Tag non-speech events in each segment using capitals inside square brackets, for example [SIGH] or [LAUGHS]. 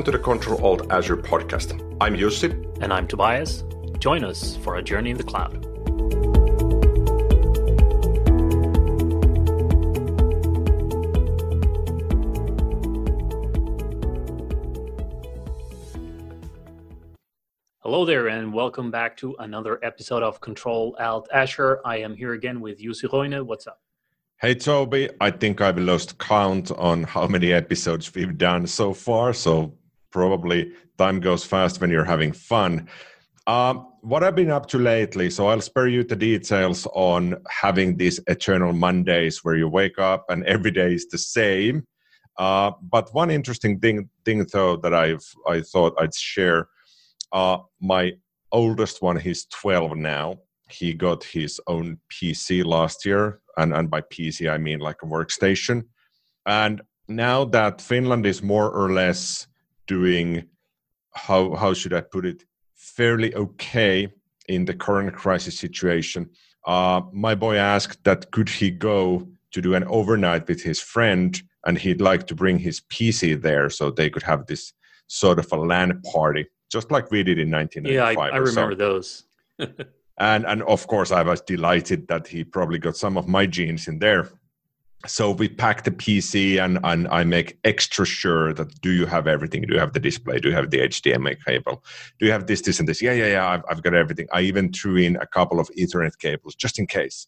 Welcome to the Control Alt Azure podcast. I'm Jussi. And I'm Tobias. Join us for a journey in the cloud. Hello there, and welcome back to another episode of Control Alt Azure. I am here again with Jussi Roine. What's up? Hey, Toby. I think I've lost count on how many episodes we've done so far. So probably time goes fast when you're having fun. Um, what I've been up to lately, so I'll spare you the details on having these eternal Mondays where you wake up and every day is the same. Uh, but one interesting thing, thing though, that I've I thought I'd share uh, my oldest one, he's 12 now. He got his own PC last year, and, and by PC I mean like a workstation. And now that Finland is more or less doing how how should I put it fairly okay in the current crisis situation, uh, my boy asked that could he go to do an overnight with his friend, and he'd like to bring his PC there so they could have this sort of a LAN party just like we did in 1995. Yeah, I, I remember so. those. [LAUGHS] and and of course, I was delighted that he probably got some of my genes in there. So we pack the PC and, and I make extra sure that do you have everything? Do you have the display? Do you have the HDMI cable? Do you have this, this, and this? Yeah, yeah, yeah. I've, I've got everything. I even threw in a couple of Ethernet cables just in case.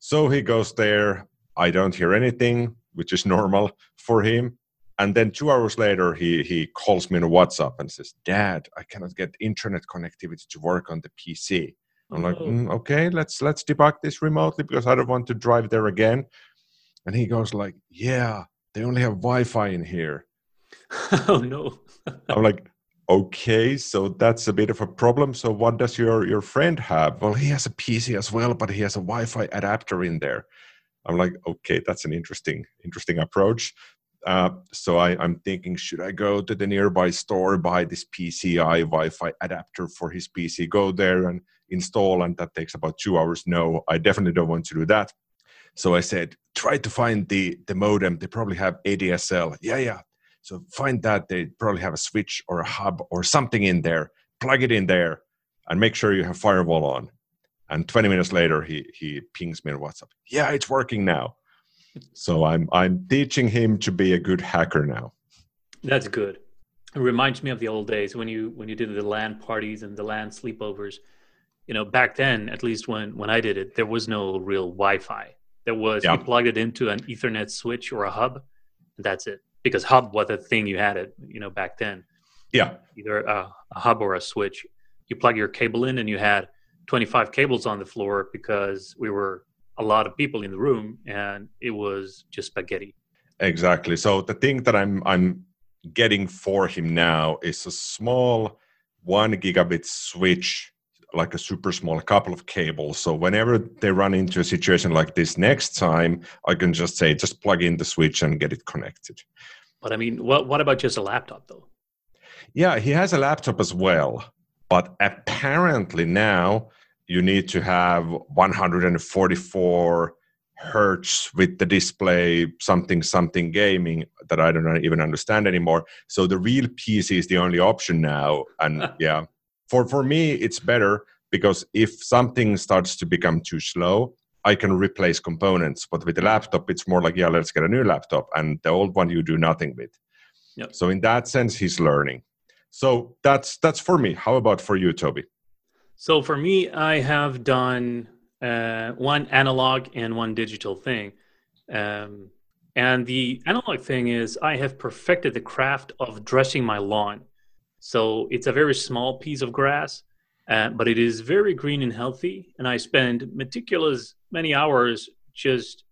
So he goes there. I don't hear anything, which is [LAUGHS] normal for him and then two hours later he he calls me on whatsapp and says dad i cannot get internet connectivity to work on the pc i'm like oh. mm, okay let's let's debug this remotely because i don't want to drive there again and he goes like yeah they only have wi-fi in here. [LAUGHS] Oh no. [LAUGHS] I'm like okay so that's a bit of a problem. So what does your your friend have? Well he has a pc as well but he has a wi-fi adapter in there. I'm like okay that's an interesting interesting approach. Uh, so I, am thinking, should I go to the nearby store, buy this PCI Wi-Fi adapter for his PC, go there and install, and that takes about two hours? No, I definitely don't want to do that. So I said, try to find the the modem. They probably have ADSL. Yeah, yeah. So find that. They probably have a switch or a hub or something in there. Plug it in there, and make sure you have firewall on. And 20 minutes later, he he pings me on WhatsApp. Yeah, it's working now so I'm I'm teaching him to be a good hacker now. That's good. It reminds me of the old days when you when you did the LAN parties and the LAN sleepovers. You know, back then, at least when when I did it, there was no real Wi-Fi. There was yeah. you plugged it into an Ethernet switch or a hub, and that's it. Because hub was the thing you had it. You know, back then. Yeah. Either a, a hub or a switch. You plug your cable in, and you had 25 cables on the floor because we were a lot of people in the room and it was just spaghetti exactly so the thing that i'm i'm getting for him now is a small one gigabit switch like a super small couple of cables. So whenever they run into a situation like this next time i can just say just plug in the switch and get it connected. But i mean what, what about just a laptop though? Yeah he has a laptop as well but apparently now you need to have 144 hertz with the display something something gaming that i don't even understand anymore. So the real pc is the only option now and [LAUGHS] yeah for for me it's better because if something starts to become too slow i can replace components but with the laptop it's more like yeah let's get a new laptop and the old one you do nothing with yep. so in that sense he's learning so that's that's for me how about for you toby so for me, I have done uh, one analog and one digital thing. Um, and the analog thing is I have perfected the craft of dressing my lawn. So it's a very small piece of grass, uh, but it is very green and healthy. And I spend meticulous many hours just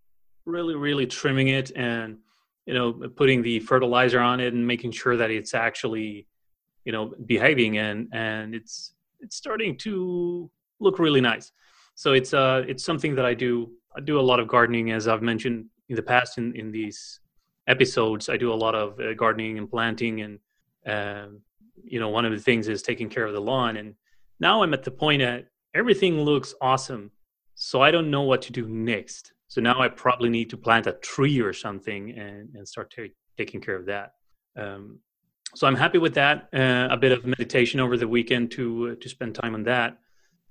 really, really trimming it and you know putting the fertilizer on it and making sure that it's actually you know behaving and and it's it's starting to look really nice. So it's uh it's something that I do. I do a lot of gardening, as I've mentioned in the past in in these episodes. I do a lot of uh, gardening and planting, and um, you know one of the things is taking care of the lawn. And now I'm at the point that everything looks awesome, so I don't know what to do next. So now I probably need to plant a tree or something and and start t- taking care of that. Um, so I'm happy with that. Uh, a bit of meditation over the weekend to uh, to spend time on that.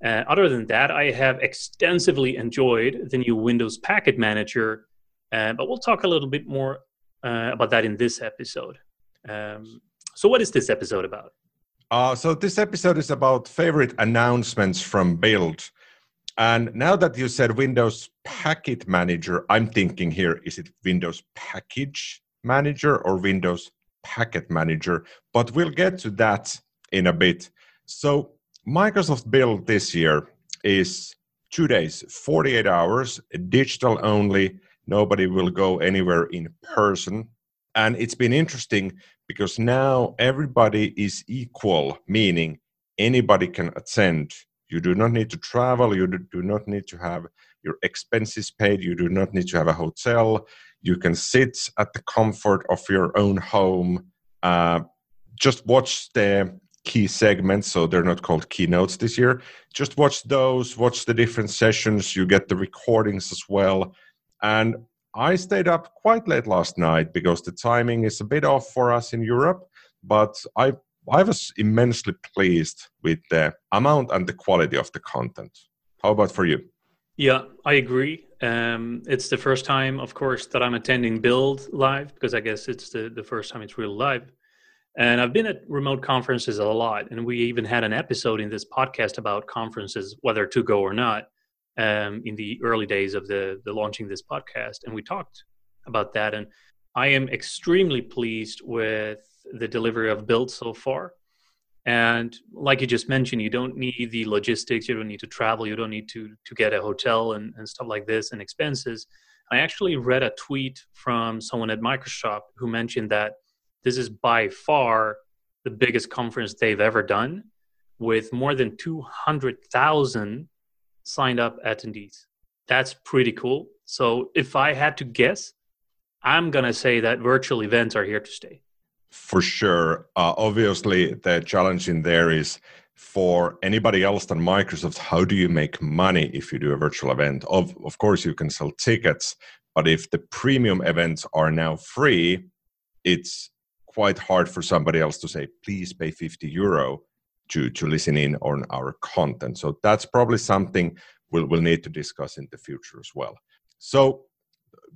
Uh, other than that, I have extensively enjoyed the new Windows Packet Manager, uh, but we'll talk a little bit more uh, about that in this episode. Um, so, what is this episode about? Uh, so, this episode is about favorite announcements from Build. And now that you said Windows Packet Manager, I'm thinking here is it Windows Package Manager or Windows Packet Manager? But we'll get to that in a bit. So, Microsoft Build this year is two days, 48 hours, digital only. Nobody will go anywhere in person. And it's been interesting because now everybody is equal, meaning anybody can attend. You do not need to travel. You do not need to have your expenses paid. You do not need to have a hotel. You can sit at the comfort of your own home. Uh, just watch the key segments, so they're not called keynotes this year. Just watch those, watch the different sessions. You get the recordings as well. And I stayed up quite late last night because the timing is a bit off for us in Europe, but I I was immensely pleased with the amount and the quality of the content. How about for you? Yeah, I agree. Um, it's the first time, of course, that I'm attending Build live because I guess it's the, the first time it's real live. And I've been at remote conferences a lot, and we even had an episode in this podcast about conferences, whether to go or not, um, in the early days of the the launching this podcast, and we talked about that. And I am extremely pleased with the delivery of Build so far. And like you just mentioned, you don't need the logistics, you don't need to travel, you don't need to to get a hotel and, and stuff like this and expenses. I actually read a tweet from someone at Microsoft who mentioned that this is by far the biggest conference they've ever done with more than 200,000 signed up attendees. That's pretty cool. So if I had to guess, I'm going to say that virtual events are here to stay. For sure. Uh, obviously, the challenge in there is for anybody else than Microsoft, how do you make money if you do a virtual event? Of, of course, you can sell tickets, but if the premium events are now free, it's quite hard for somebody else to say, please pay 50 euro to, to listen in on our content. So that's probably something we'll, we'll need to discuss in the future as well. So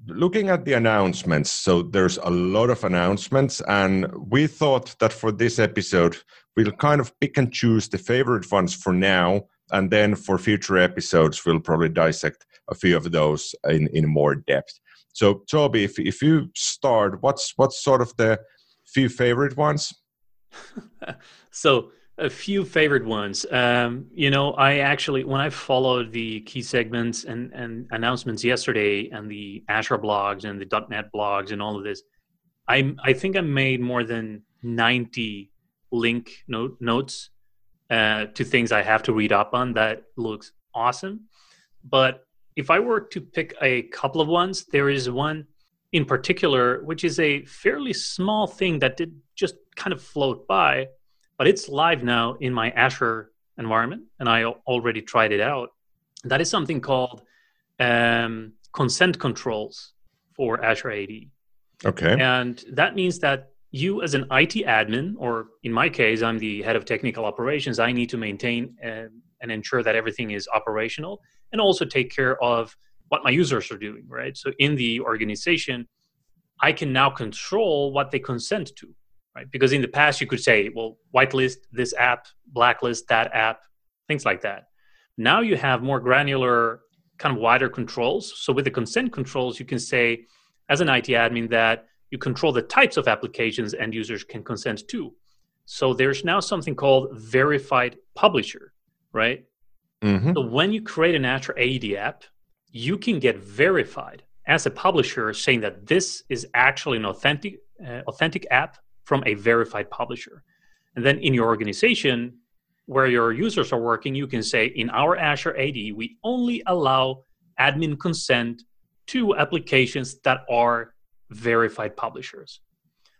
looking at the announcements, so there's a lot of announcements, and we thought that for this episode, we'll kind of pick and choose the favorite ones for now, and then for future episodes, we'll probably dissect a few of those in, in more depth. So, Toby, if, if you start, what's what's sort of the few favorite ones? [LAUGHS] so a few favorite ones. Um, you know, I actually when I followed the key segments and, and announcements yesterday, and the Azure blogs and the .NET blogs and all of this, I I think I made more than ninety link note, notes uh, to things I have to read up on. That looks awesome. But if I were to pick a couple of ones, there is one in particular, which is a fairly small thing that did just kind of float by, but it's live now in my Azure environment, and I already tried it out. That is something called um, consent controls for Azure AD. Okay. And that means that you, as an IT admin, or in my case, I'm the head of technical operations, I need to maintain uh, and ensure that everything is operational and also take care of what my users are doing, right? So in the organization, I can now control what they consent to, right? Because in the past, you could say, well, whitelist this app, blacklist that app, things like that. Now you have more granular, kind of wider controls. So with the consent controls, you can say, as an IT admin, that you control the types of applications end users can consent to. So there's now something called verified publisher, right? Mm-hmm. So when you create an Azure AD app, you can get verified as a publisher saying that this is actually an authentic uh, authentic app from a verified publisher and then in your organization where your users are working you can say in our azure ad we only allow admin consent to applications that are verified publishers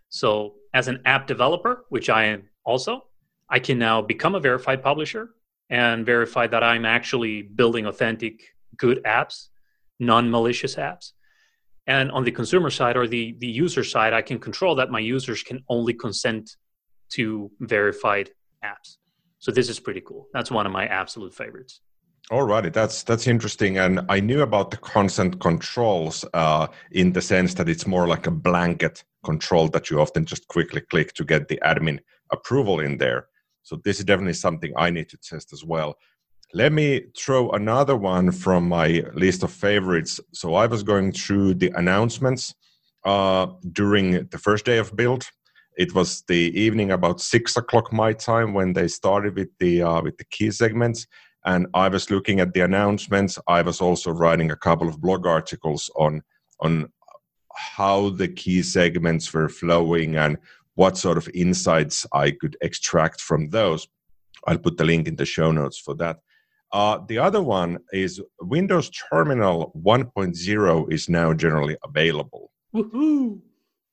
so as an app developer which i am also i can now become a verified publisher and verify that i'm actually building authentic good apps, non-malicious apps. And on the consumer side or the, the user side, I can control that my users can only consent to verified apps. So this is pretty cool. That's one of my absolute favorites. Alrighty, that's that's interesting, and I knew about the consent controls uh, in the sense that it's more like a blanket control that you often just quickly click to get the admin approval in there. So this is definitely something I need to test as well. Let me throw another one from my list of favorites. So I was going through the announcements uh, during the first day of build. It was the evening about six o'clock my time when they started with the uh, with the key segments, and I was looking at the announcements. I was also writing a couple of blog articles on on how the key segments were flowing and what sort of insights I could extract from those. I'll put the link in the show notes for that. Uh, the other one is Windows Terminal 1.0 is now generally available. Woohoo!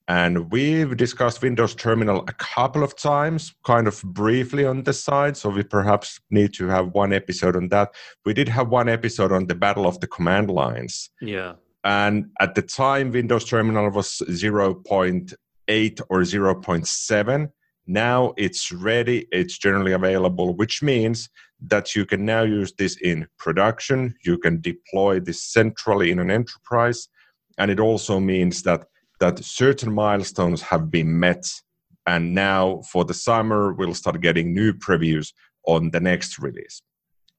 And we've discussed Windows Terminal a couple of times, kind of briefly on the side. So we perhaps need to have one episode on that. We did have one episode on the Battle of the Command Lines. Yeah. And at the time, Windows Terminal was 0.8 or 0.7. Now it's ready, it's generally available, which means that you can now use this in production. You can deploy this centrally in an enterprise. And it also means that, that certain milestones have been met. And now for the summer, we'll start getting new previews on the next release.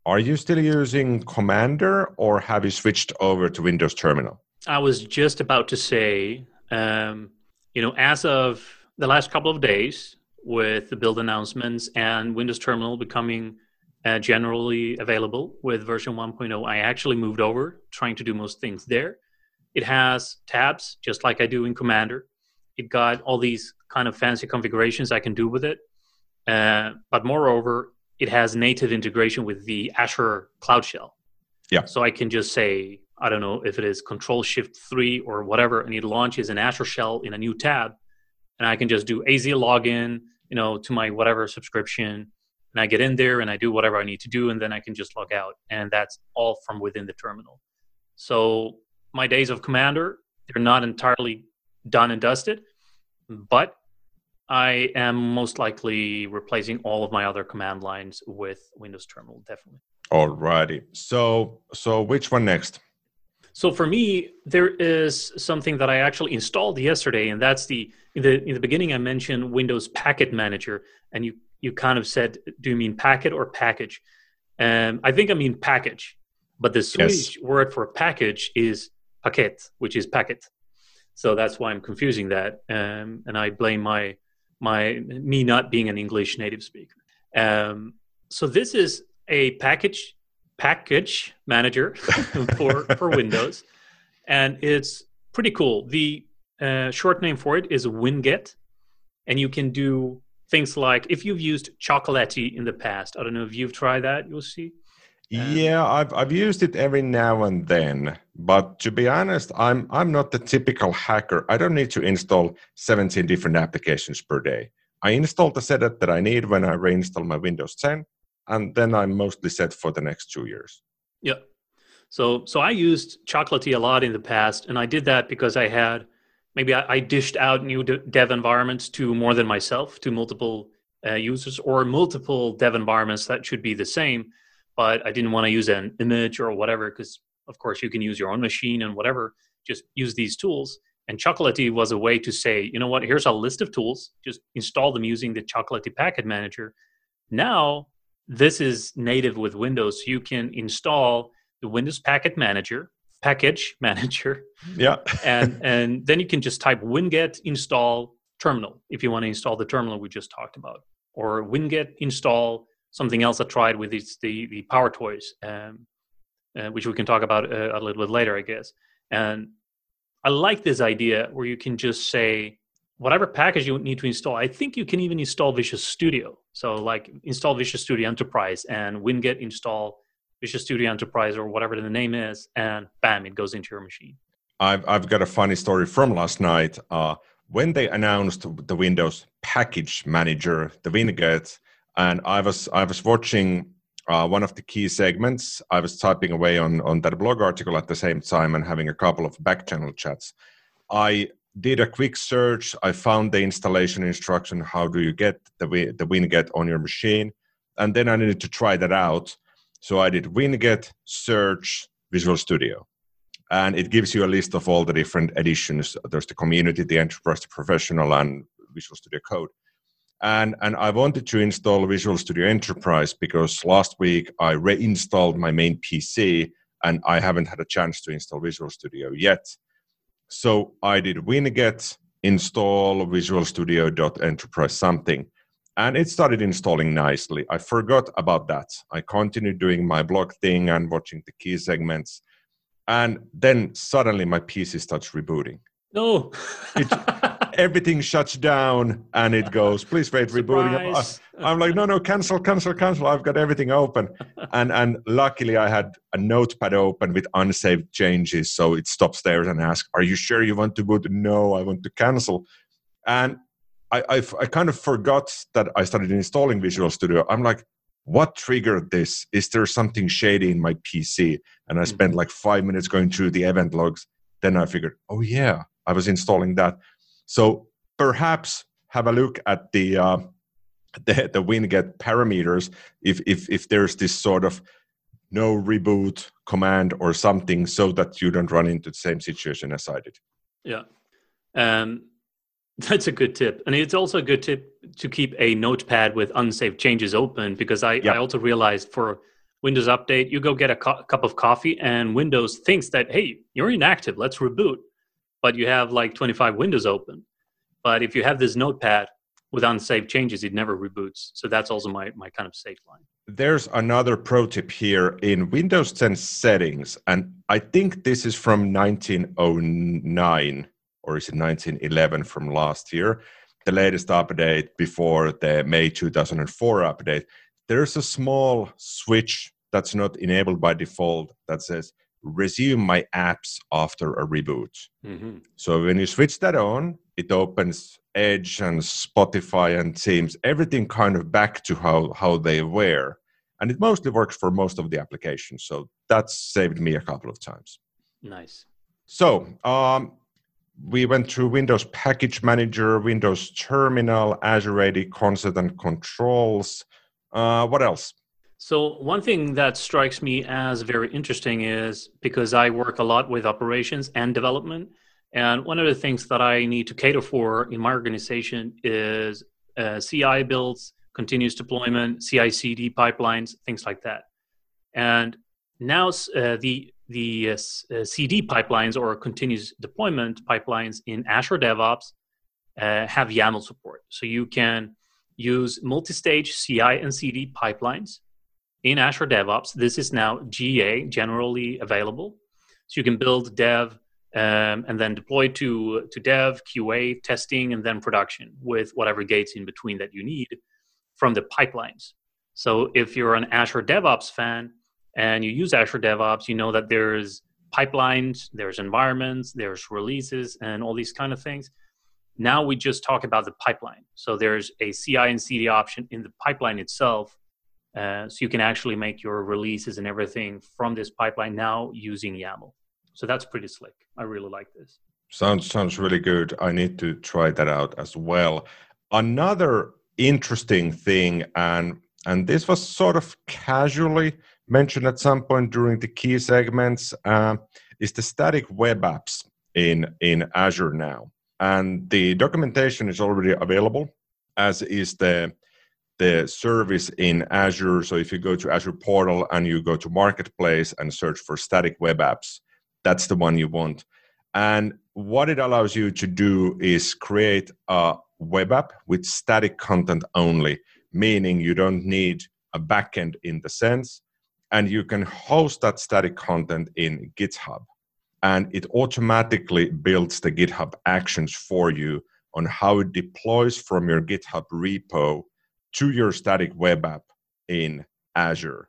Are you still using Commander or have you switched over to Windows Terminal? I was just about to say, um, you know, as of the last couple of days, with the build announcements and Windows Terminal becoming uh, generally available with version 1.0, I actually moved over, trying to do most things there. It has tabs, just like I do in Commander. It got all these kind of fancy configurations I can do with it. Uh, but moreover, it has native integration with the Azure Cloud Shell. Yeah. So I can just say, I don't know if it is Control Shift 3 or whatever, and it launches an Azure Shell in a new tab. And I can just do AZ login, you know, to my whatever subscription. And I get in there and I do whatever I need to do, and then I can just log out. And that's all from within the terminal. So my days of Commander, they're not entirely done and dusted, but I am most likely replacing all of my other command lines with Windows Terminal, definitely. Alrighty. So, so which one next? So for me, there is something that I actually installed yesterday, and that's the in the in the beginning I mentioned Windows Packet Manager, and you you kind of said, "Do you mean packet or package?" Um, I think I mean package, but the Swedish yes. word for package is paket, which is packet. So that's why I'm confusing that, um, and I blame my my me not being an English native speaker. Um, so this is a package package manager [LAUGHS] for for Windows, and it's pretty cool. The uh, short name for it is Winget, and you can do things like if you've used Chocolatey in the past. I don't know if you've tried that. You'll see. Um, yeah, I've I've used it every now and then, but to be honest, I'm I'm not the typical hacker. I don't need to install 17 different applications per day. I install the setup that I need when I reinstall my Windows 10, and then I'm mostly set for the next two years. Yeah. So so I used Chocolatey a lot in the past, and I did that because I had maybe I, I dished out new dev environments to more than myself, to multiple uh, users, or multiple dev environments that should be the same but I didn't want to use an image or whatever because, of course, you can use your own machine and whatever. Just use these tools. And Chocolatey was a way to say, you know what, here's a list of tools. Just install them using the Chocolatey Packet Manager. Now, this is native with Windows. You can install the Windows Packet Manager, package [LAUGHS] manager. Yeah. and [LAUGHS] and then you can just type winget install terminal if you want to install the terminal we just talked about, or winget install something else I tried with is the the Power Toys, um, uh, which we can talk about uh, a little bit later, I guess. And I like this idea where you can just say whatever package you need to install. I think you can even install Visual Studio. So like install Visual Studio Enterprise and Winget install Visual Studio Enterprise or whatever the name is, and bam, it goes into your machine. I've I've got a funny story from last night. Uh, when they announced the Windows Package Manager, the Winget, and I was I was watching uh, one of the key segments. I was typing away on on that blog article at the same time and having a couple of back channel chats. I did a quick search. I found the installation instruction. How do you get the the Winget on your machine? And then I needed to try that out. So I did Winget search Visual Studio, and it gives you a list of all the different editions. There's the community, the enterprise, the professional, and Visual Studio Code. And and I wanted to install Visual Studio Enterprise because last week I reinstalled my main PC and I haven't had a chance to install Visual Studio yet. So I did winget install Visual Studio Enterprise something, and it started installing nicely. I forgot about that. I continued doing my blog thing and watching the key segments, and then suddenly my PC starts rebooting. No. it, [LAUGHS] everything shuts down and it goes, please wait, rebooting. I'm like, no, no, cancel, cancel, cancel. I've got everything open. and and luckily I had a notepad open with unsaved changes. So it stops there and asks, Are you sure you want to boot? No, I want to cancel. And I, I, I kind of forgot that I started installing Visual Studio. I'm like, what triggered this? Is there something shady in my PC? And I spent mm-hmm. like five minutes going through the event logs. Then I figured, oh yeah, I was installing that. So perhaps have a look at the uh, [LAUGHS] the, the winget parameters if, if if there's this sort of no reboot command or something so that you don't run into the same situation as I did. Yeah. Um, [LAUGHS] that's a good tip. And it's also a good tip to keep a notepad with unsaved changes open because I, I also realized for Windows Update, you go get a cu- cup of coffee and Windows thinks that, hey, you're inactive, let's reboot but you have like 25 windows open. But if you have this notepad with unsaved changes, it never reboots. So that's also my, my kind of safe line. There's another pro tip here in Windows 10 settings, and I think this is from 1909 or is it 1911 from last year, the latest update before the May 2004 update. There's a small switch that's not enabled by default that says resume my apps after a reboot. Mm-hmm. So when you switch that on, it opens Edge and Spotify and Teams, everything kind of back to how, how they were. And it mostly works for most of the applications. So that's saved me a couple of times. Nice. So um, we went through Windows Package Manager, Windows Terminal, Azure AD Consent and Controls. Uh, what else? So, one thing that strikes me as very interesting is because I work a lot with operations and development. And one of the things that I need to cater for in my organization is uh, CI builds, continuous deployment, CI CD pipelines, things like that. And now uh, the the uh, uh CD pipelines or continuous deployment pipelines in Azure DevOps uh, have YAML support. So you can use multi-stage CI and CD pipelines in Azure DevOps. This is now GA, generally available. So you can build dev um, and then deploy to, to dev, QA, testing, and then production with whatever gates in between that you need from the pipelines. So if you're an Azure DevOps fan and you use Azure DevOps, you know that there's pipelines, there's environments, there's releases, and all these kind of things. Now we just talk about the pipeline. So there's a CI and CD option in the pipeline itself uh, so you can actually make your releases and everything from this pipeline now using YAML. So that's pretty slick. I really like this. Sounds sounds really good. I need to try that out as well. Another interesting thing, and and this was sort of casually mentioned at some point during the key segments, uh, is the static web apps in in Azure now, and the documentation is already available, as is the the service in Azure. So if you go to Azure Portal and you go to Marketplace and search for static web apps, that's the one you want. And what it allows you to do is create a web app with static content only, meaning you don't need a backend in the sense, and you can host that static content in GitHub. And it automatically builds the GitHub actions for you on how it deploys from your GitHub repo to your static web app in Azure.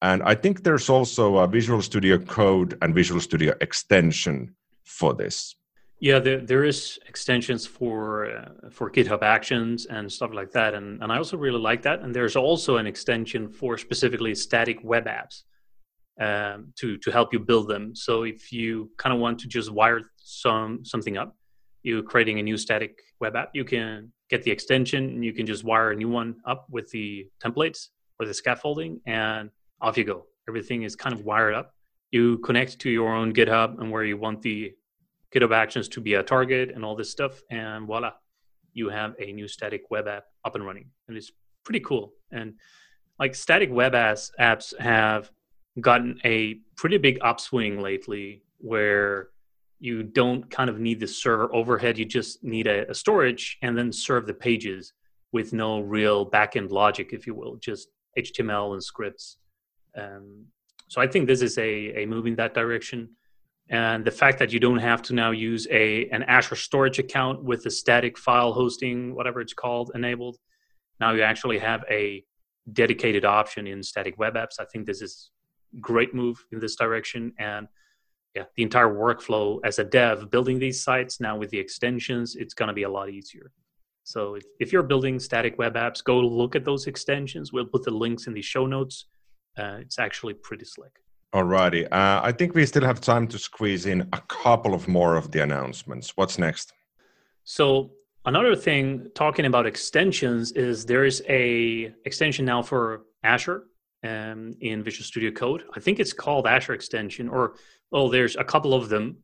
And I think there's also a Visual Studio Code and Visual Studio extension for this. Yeah, there, there is extensions for uh, for GitHub Actions and stuff like that, and and I also really like that. And there's also an extension for specifically static web apps um, to to help you build them. So if you kind of want to just wire some something up, you're creating a new static web app, you can get the extension and you can just wire a new one up with the templates or the scaffolding and off you go. Everything is kind of wired up. You connect to your own GitHub and where you want the GitHub actions to be a target and all this stuff, and voila, you have a new static web app up and running. And it's pretty cool. And like static web apps, apps have gotten a pretty big upswing lately where you don't kind of need the server overhead. You just need a, a storage and then serve the pages with no real backend logic, if you will, just HTML and scripts. Um, so I think this is a, a move in that direction. And the fact that you don't have to now use a an Azure storage account with the static file hosting, whatever it's called, enabled. Now you actually have a dedicated option in static web apps. I think this is great move in this direction. And yeah, the entire workflow as a dev building these sites now with the extensions, it's going to be a lot easier. So if, if you're building static web apps, go look at those extensions. We'll put the links in the show notes. Uh, it's actually pretty slick. Alrighty. Uh, I think we still have time to squeeze in a couple of more of the announcements. What's next? So another thing talking about extensions is there is a extension now for Azure um, in Visual Studio Code. I think it's called Azure Extension, or well, there's a couple of them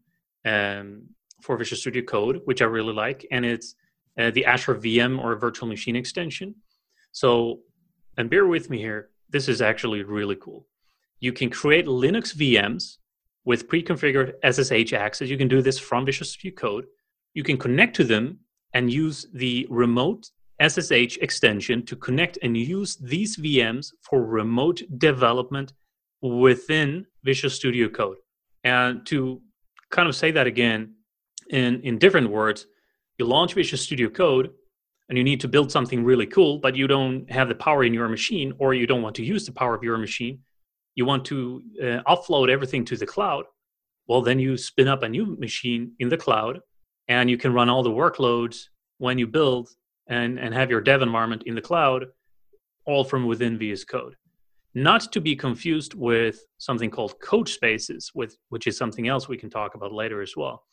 um, for Visual Studio Code, which I really like, and it's uh, the Azure VM or virtual machine extension. So, and bear with me here, this is actually really cool. You can create Linux VMs with pre-configured SSH access. You can do this from Visual Studio Code. You can connect to them and use the remote SSH extension to connect and use these VMs for remote development within Visual Studio Code. And to kind of say that again in, in different words, you launch Visual Studio Code and you need to build something really cool, but you don't have the power in your machine or you don't want to use the power of your machine. You want to uh, offload everything to the cloud. Well, then you spin up a new machine in the cloud and you can run all the workloads when you build and, and have your dev environment in the cloud all from within VS Code. Not to be confused with something called code spaces, with, which is something else we can talk about later as well.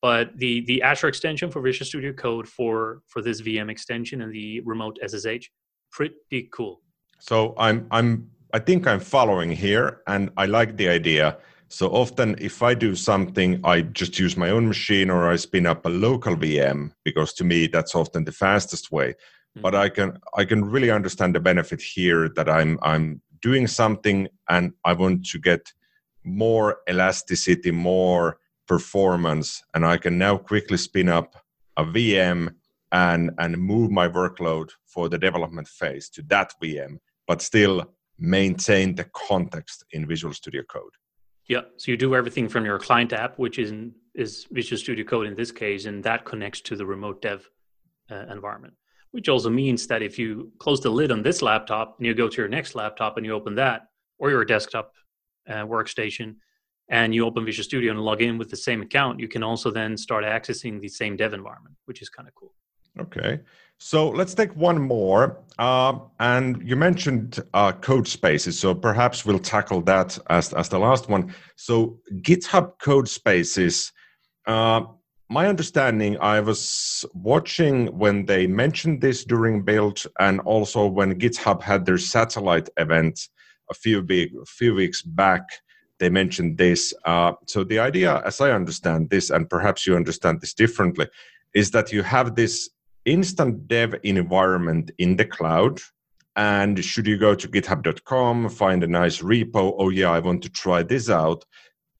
But the, the Azure extension for Visual Studio Code for, for this VM extension and the remote SSH, pretty cool. So I'm I'm I think I'm following here, and I like the idea. So often, if I do something, I just use my own machine or I spin up a local VM because to me that's often the fastest way. Mm-hmm. But I can I can really understand the benefit here that I'm I'm doing something and I want to get more elasticity, more performance, and I can now quickly spin up a VM and and move my workload for the development phase to that VM, but still maintain the context in Visual Studio Code. Yeah, so you do everything from your client app, which is is Visual Studio Code in this case, and that connects to the remote dev uh, environment. Which also means that if you close the lid on this laptop and you go to your next laptop and you open that, or your desktop uh, workstation, and you open Visual Studio and log in with the same account, you can also then start accessing the same dev environment, which is kind of cool. Okay. So let's take one more. Uh, and you mentioned uh, code spaces. So perhaps we'll tackle that as, as the last one. So GitHub code spaces. Uh, my understanding, I was watching when they mentioned this during build and also when GitHub had their satellite event a few, big, few weeks back they mentioned this. Uh, so the idea, as I understand this, and perhaps you understand this differently, is that you have this instant dev environment in the cloud. And should you go to github.com, find a nice repo, oh yeah, I want to try this out,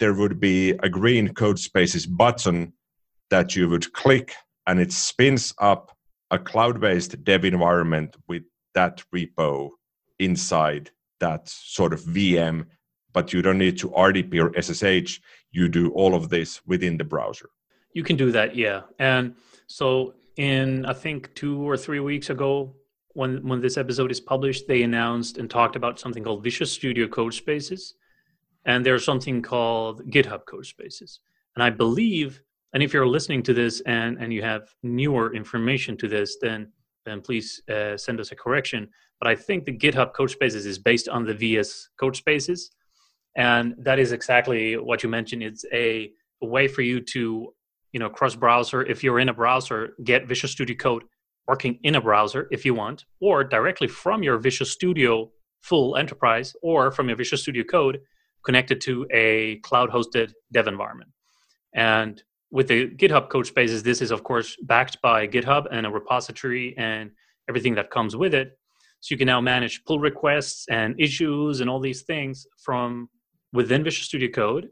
there would be a green code spaces button that you would click and it spins up a cloud based dev environment with that repo inside that sort of VM but you don't need to RDP or SSH. You do all of this within the browser. You can do that, yeah. And so, in I think two or three weeks ago, when when this episode is published, they announced and talked about something called Visual Studio Code Spaces, and there's something called GitHub Code Spaces. And I believe, and if you're listening to this and and you have newer information to this, then then please uh, send us a correction. But I think the GitHub Code Spaces is based on the VS Code Spaces and that is exactly what you mentioned it's a, a way for you to you know cross browser if you're in a browser get visual studio code working in a browser if you want or directly from your visual studio full enterprise or from your visual studio code connected to a cloud hosted dev environment. And with the github code spaces this is of course backed by github and a repository and everything that comes with it. So you can now manage pull requests and issues and all these things from within visual studio code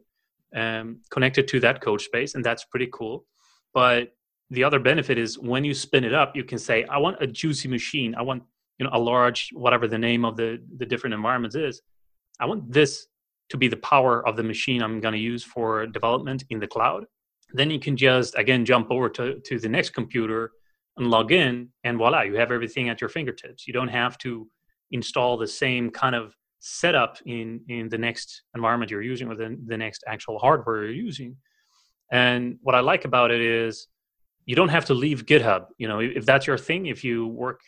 um, connected to that code space, and that's pretty cool. But the other benefit is when you spin it up, you can say, I want a juicy machine. I want you know a large whatever the name of the the different environments is. I want this to be the power of the machine I'm going to use for development in the cloud. Then you can just again jump over to to the next computer and log in, and voila, you have everything at your fingertips. You don't have to install the same kind of set up in in the next environment you're using or the, the next actual hardware you're using. And what i like about it is you don't have to leave github. You know if that's your thing if you work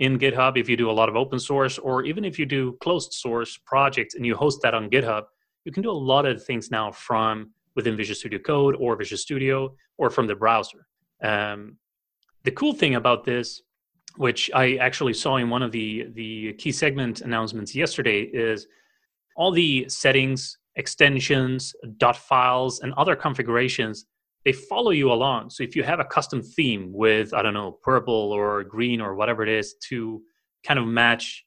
in github if you do a lot of open source or even if you do closed source projects and you host that on github you can do a lot of things now from within visual studio code or visual studio or from the browser. Um, the cool thing about this which I actually saw in one of the the key segment announcements yesterday, is all the settings, extensions, dot files, and other configurations. They follow you along. So if you have a custom theme with I don't know purple or green or whatever it is to kind of match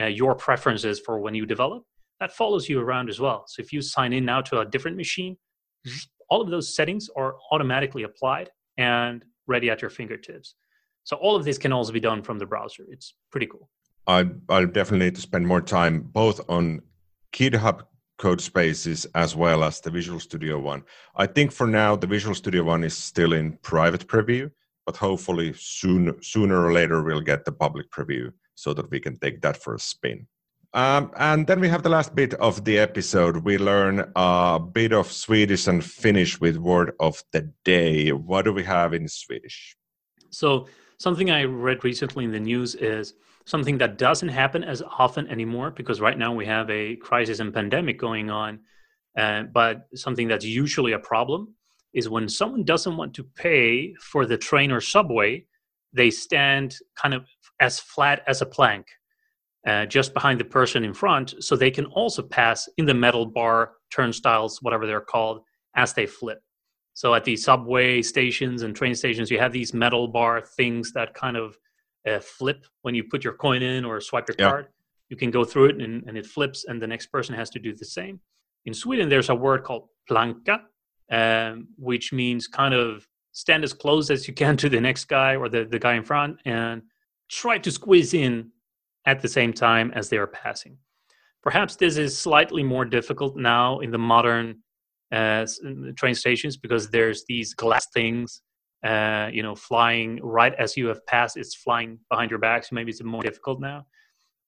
uh, your preferences for when you develop, that follows you around as well. So if you sign in now to a different machine, all of those settings are automatically applied and ready at your fingertips. So all of this can also be done from the browser. It's pretty cool. I, I'll definitely need to spend more time both on GitHub code spaces as well as the Visual Studio one. I think for now the Visual Studio one is still in private preview, but hopefully soon, sooner or later we'll get the public preview so that we can take that for a spin. Um, and then we have the last bit of the episode. We learn a bit of Swedish and Finnish with word of the day. What do we have in Swedish? So Something I read recently in the news is something that doesn't happen as often anymore because right now we have a crisis and pandemic going on. Uh, but something that's usually a problem is when someone doesn't want to pay for the train or subway, they stand kind of as flat as a plank uh, just behind the person in front so they can also pass in the metal bar turnstiles, whatever they're called, as they flip. So at the subway stations and train stations, you have these metal bar things that kind of uh, flip when you put your coin in or swipe your yeah. card. You can go through it and, and it flips, and the next person has to do the same. In Sweden, there's a word called planka, um, which means kind of stand as close as you can to the next guy or the, the guy in front and try to squeeze in at the same time as they are passing. Perhaps this is slightly more difficult now in the modern uh, train stations because there's these glass things uh, you know flying right as you have passed it's flying behind your back so maybe it's more difficult now.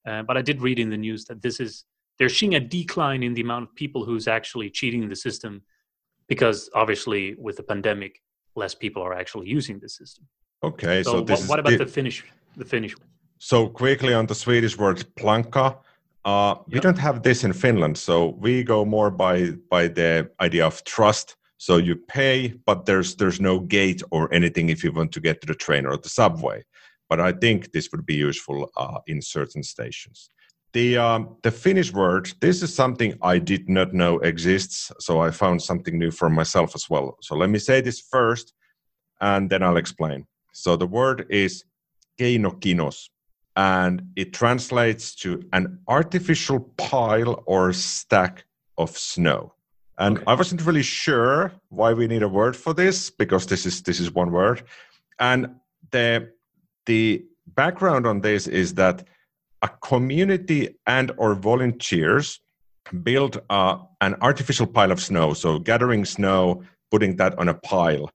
Uh, but i did read in the news that this is they're seeing a decline in the amount of people who's actually cheating the system because obviously with the pandemic less people are actually using the system. Okay so, so what, what, about the finnish the finnish so quickly on the swedish word planka uh. We don't have this in Finland, so we go more by by the idea of trust. So you pay, but there's there's no gate or anything if you want to get to the train or the subway. But I think this would be useful uh, in certain stations. The um, the Finnish word. This is something I did not know exists, so I found something new for myself as well. So let me say this first, and then I'll explain. So the word is keinokinos and it translates to an artificial pile or stack of snow. And okay. I wasn't really sure why we need a word for this because this is this is one word. And the the background on this is that a community and or volunteers build uh, an artificial pile of snow, so gathering snow, putting that on a pile,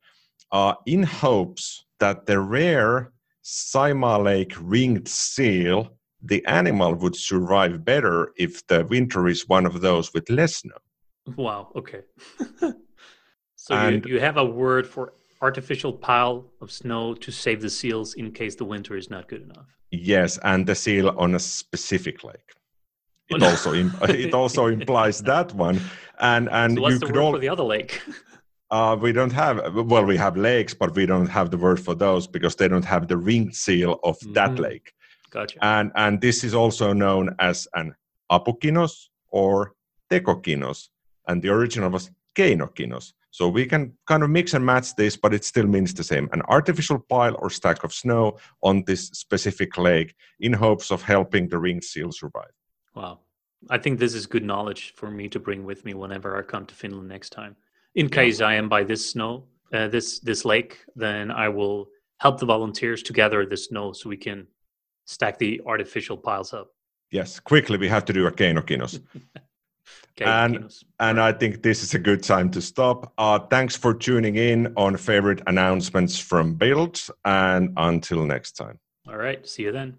uh, in hopes that the rare Saimaa Lake ringed seal, the animal would survive better if the winter is one of those with less snow. Wow, okay. [LAUGHS] so and, you, you have a word for artificial pile of snow to save the seals in case the winter is not good enough. Yes, and the seal on a specific lake. It [LAUGHS] also it also implies that one, and and so what's you the could word all, for the other lake. [LAUGHS] Uh, we don't have well, we have lakes, but we don't have the word for those because they don't have the ring seal of mm-hmm. that lake. Gotcha. And and this is also known as an apukinos or tekokinos, and the original was keinokinos. So we can kind of mix and match this, but it still means the same. An artificial pile or stack of snow on this specific lake in hopes of helping the ring seal survive. Wow. I think this is good knowledge for me to bring with me whenever I come to Finland next time. In case I am by this snow, uh, this this lake, then I will help the volunteers to gather the snow so we can stack the artificial piles up. Yes, quickly we have to do a keinokinos. [LAUGHS] and and I think this is a good time to stop. Uh, thanks for tuning in on favorite announcements from Build, and until next time. All right, see you then.